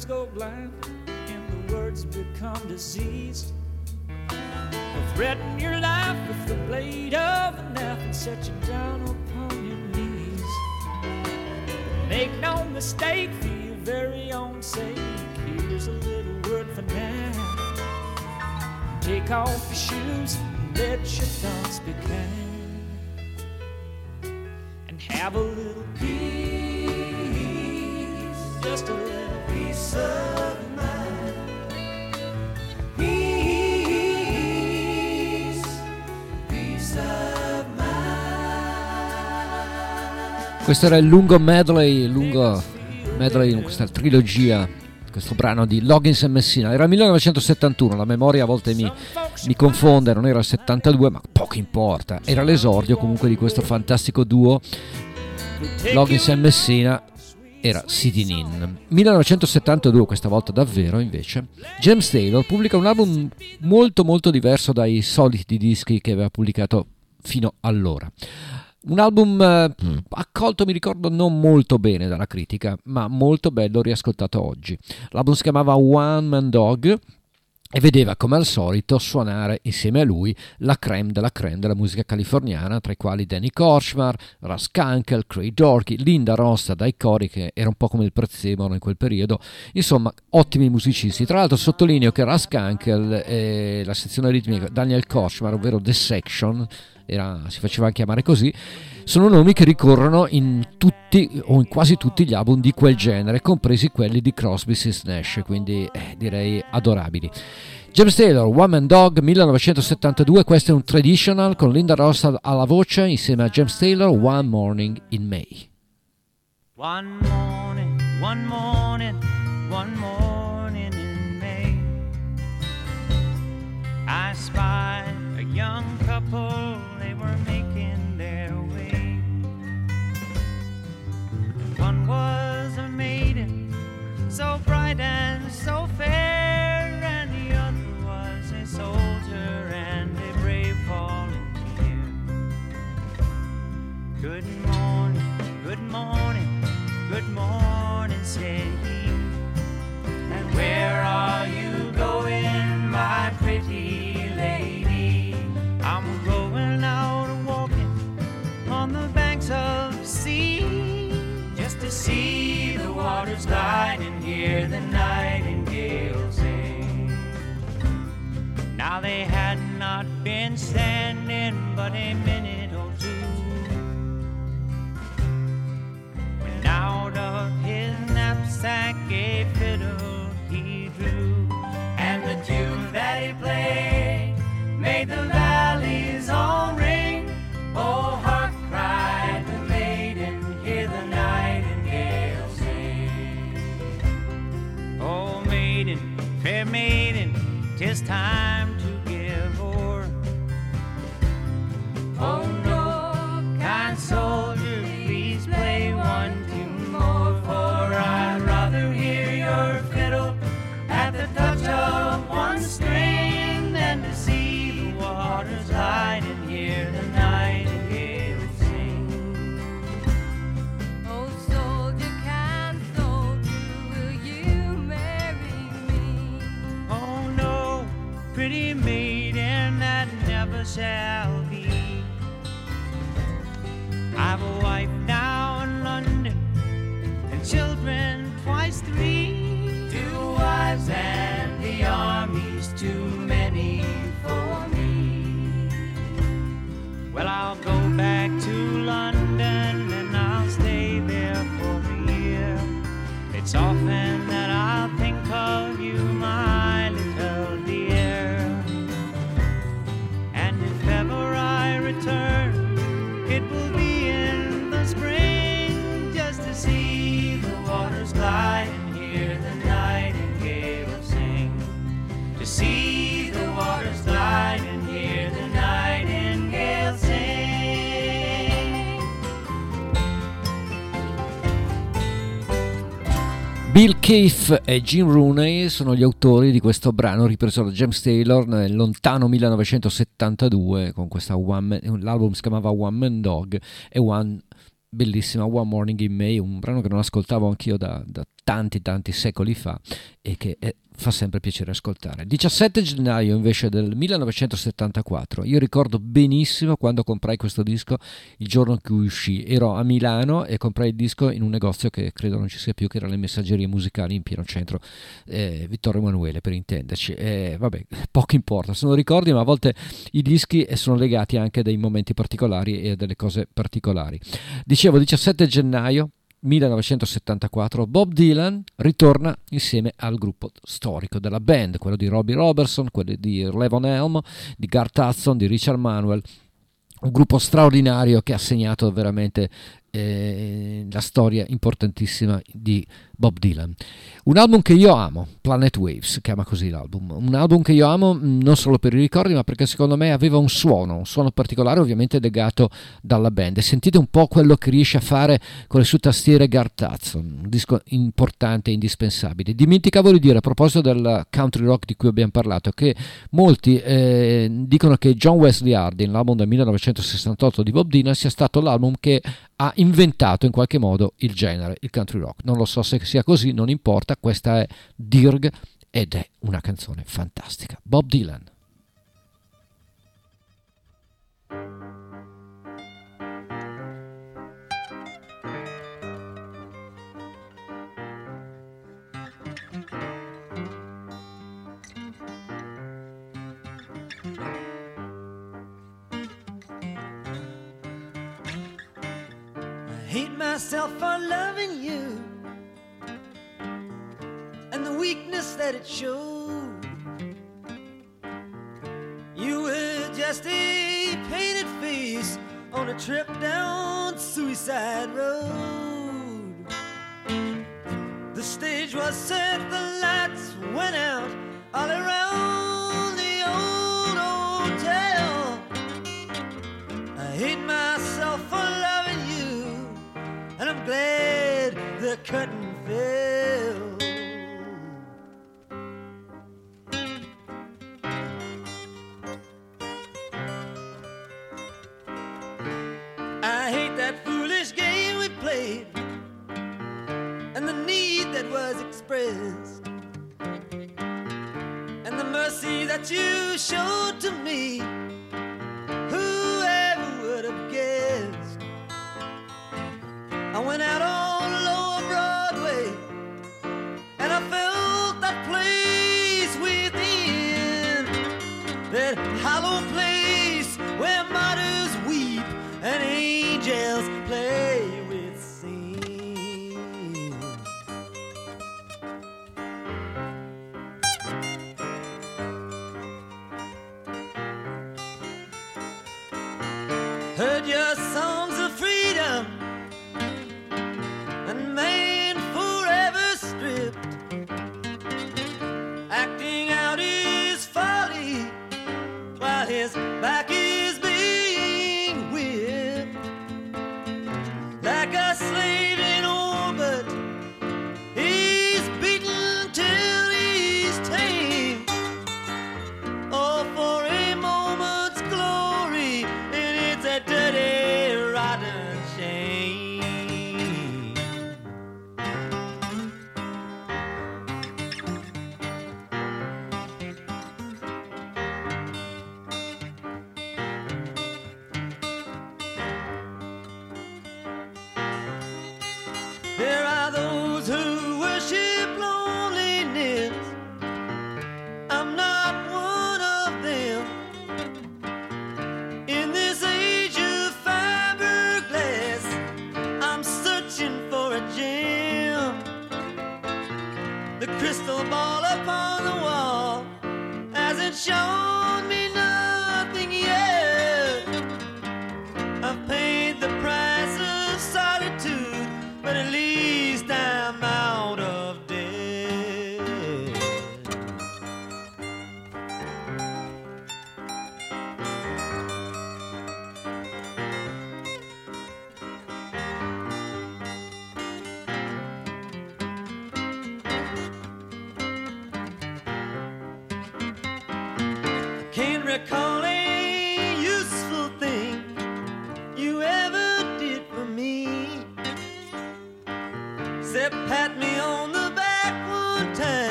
When go blind and the words become diseased. They'll threaten your life with the blade of a knife and set you down upon your knees. Make no mistake, for your very own sake, here's a little word for now. Take off your shoes and let your thoughts be kind. And have a little Questo era il lungo medley, lungo medley questa trilogia, questo brano di Loggins e Messina. Era il 1971, la memoria a volte mi, mi confonde, non era il 72, ma poco importa. Era l'esordio comunque di questo fantastico duo Loggins e Messina era Sitting In. 1972, questa volta davvero invece, James Taylor pubblica un album molto molto diverso dai soliti dischi che aveva pubblicato fino allora. Un album eh, accolto, mi ricordo, non molto bene dalla critica, ma molto bello riascoltato oggi. L'album si chiamava One Man Dog e vedeva come al solito suonare insieme a lui la creme della creme della musica californiana, tra i quali Danny Korshmar, Russ Kunkel, Craig Dorky, Linda Rossa dai cori che era un po' come il prezzemolo in quel periodo, insomma ottimi musicisti. Tra l'altro sottolineo che Russ Kunkel e la sezione ritmica Daniel Korshmar, ovvero The Section, era- si faceva chiamare così, sono nomi che ricorrono in tutti o in quasi tutti gli album di quel genere, compresi quelli di Crosby, Stills Nash, quindi eh, direi adorabili. James Taylor, One Man Dog 1972, questo è un traditional con Linda Ross alla voce insieme a James Taylor, One Morning in May. One morning, one morning, one morning in May, I spied a young couple, One was a maiden, so bright and so fair, and the other was a soldier and a brave volunteer. Good morning, good morning, Good morning, said he. And where are you going, my pretty lady? I'm going out walking on the banks of see the waters glide and hear the nightingale sing. Now they had not been standing but a minute or two when out of his knapsack a fiddle he drew, and the tune that he played made the valleys all ring. Oh, fair maiden, tis time to give o'er. Oh no, kind soldier, shall be. I've a wife now in London and children twice three. Two wives and the army's too many for me. Well, I'll go back to London and I'll stay there for a year. It's often Keith e Jim Rooney sono gli autori di questo brano ripreso da James Taylor nel lontano 1972 con questa one man- l'album si chiamava One Man Dog e One bellissima One Morning in May, un brano che non ascoltavo anch'io da, da tanti tanti secoli fa e che eh, fa sempre piacere ascoltare. 17 gennaio invece del 1974, io ricordo benissimo quando comprai questo disco il giorno in cui uscì, ero a Milano e comprai il disco in un negozio che credo non ci sia più, che era le messaggerie musicali in pieno centro, eh, Vittorio Emanuele per intenderci. Eh, vabbè, poco importa, sono ricordi ma a volte i dischi eh, sono legati anche a dei momenti particolari e a delle cose particolari. Dicevo 17 gennaio 1974 Bob Dylan ritorna insieme al gruppo storico della band, quello di Robbie Robertson, quello di Levon Helm, di Garth Hudson, di Richard Manuel, un gruppo straordinario che ha segnato veramente eh, la storia importantissima di Bob Dylan. Un album che io amo, Planet Waves, chiama così l'album. Un album che io amo mh, non solo per i ricordi, ma perché secondo me aveva un suono, un suono particolare, ovviamente legato dalla band. E sentite un po' quello che riesce a fare con le sue tastiere Hudson, un disco importante e indispensabile. Dimenticavo di dire a proposito del country rock di cui abbiamo parlato, che molti eh, dicono che John Wesley Harding, l'album del 1968 di Bob Dylan, sia stato l'album che ha inventato in qualche modo il genere, il country rock. Non lo so se sia così, non importa, questa è Dirg ed è una canzone fantastica. Bob Dylan. Myself for loving you and the weakness that it showed. You were just a painted face on a trip down Suicide Road. The stage was set, the lights went out all around the curtain fell. I hate that foolish game we played and the need that was expressed and the mercy that you showed to me. Whoever would have guessed? I went out on There I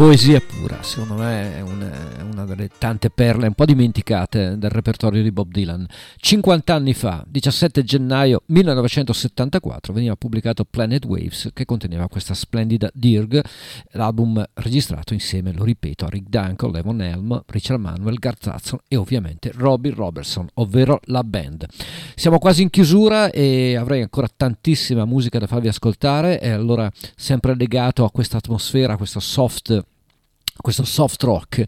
Poesia pura, secondo me è una, è una delle tante perle un po' dimenticate del repertorio di Bob Dylan. 50 anni fa, 17 gennaio 1974, veniva pubblicato Planet Waves che conteneva questa splendida Dirg, l'album registrato insieme, lo ripeto, a Rick Danko, Levon Helm, Richard Manuel, Hudson e ovviamente Robbie Robertson, ovvero la band. Siamo quasi in chiusura e avrei ancora tantissima musica da farvi ascoltare e allora sempre legato a questa atmosfera, a questo soft questo soft rock,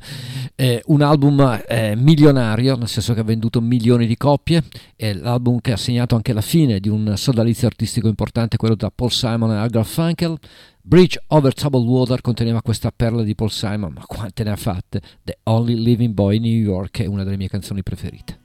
eh, un album eh, milionario, nel senso che ha venduto milioni di copie, è l'album che ha segnato anche la fine di un sodalizio artistico importante, quello da Paul Simon e Al Garfunkel. Bridge Over Troubled Water conteneva questa perla di Paul Simon, ma quante ne ha fatte? The Only Living Boy in New York è una delle mie canzoni preferite.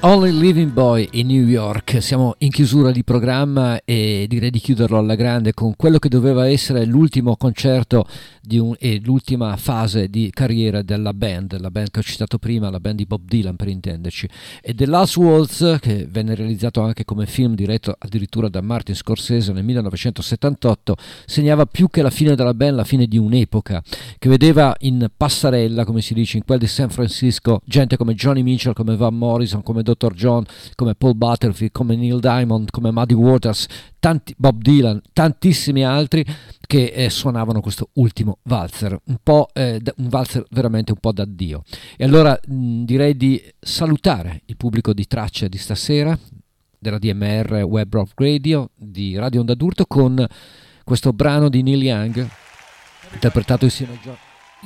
Only Living Boy in New York. Siamo in chiusura di programma e direi di chiuderlo alla grande con quello che doveva essere l'ultimo concerto un- e l'ultima fase di carriera della band, la band che ho citato prima, la band di Bob Dylan per intenderci. E The Last Waltz, che venne realizzato anche come film diretto addirittura da Martin Scorsese nel 1978, segnava più che la fine della band, la fine di un'epoca che vedeva in passarella, come si dice, in quel di San Francisco, gente come Johnny Mitchell, come Van Morrison, come Dr. John, come Paul Butterfield, come Neil Diamond, come Muddy Waters, tanti, Bob Dylan, tantissimi altri che eh, suonavano questo ultimo valzer, un eh, un valzer veramente un po' d'addio. E allora mh, direi di salutare il pubblico di tracce di stasera della DMR Web Rock Radio di Radio Onda d'Urto con questo brano di Neil Young interpretato insieme a, Jo-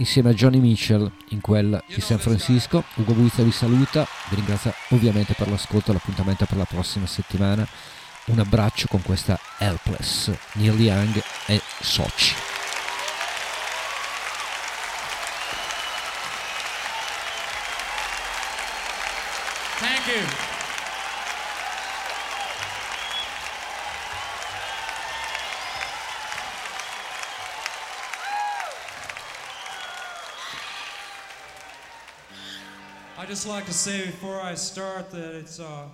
insieme a Johnny Mitchell in quel di San Francisco. Ugo Buizza vi saluta, vi ringrazio ovviamente per l'ascolto, l'appuntamento per la prossima settimana. Un abbraccio con questa Helpless, Neil Young e Soci. Thank you. Just like to say before I start that it's uh,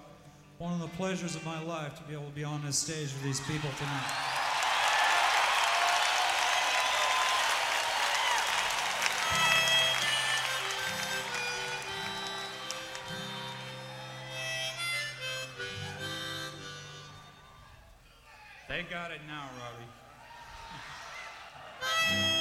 one of the pleasures of my life to be able to be on this stage with these people tonight. They got it now, Robbie. [LAUGHS]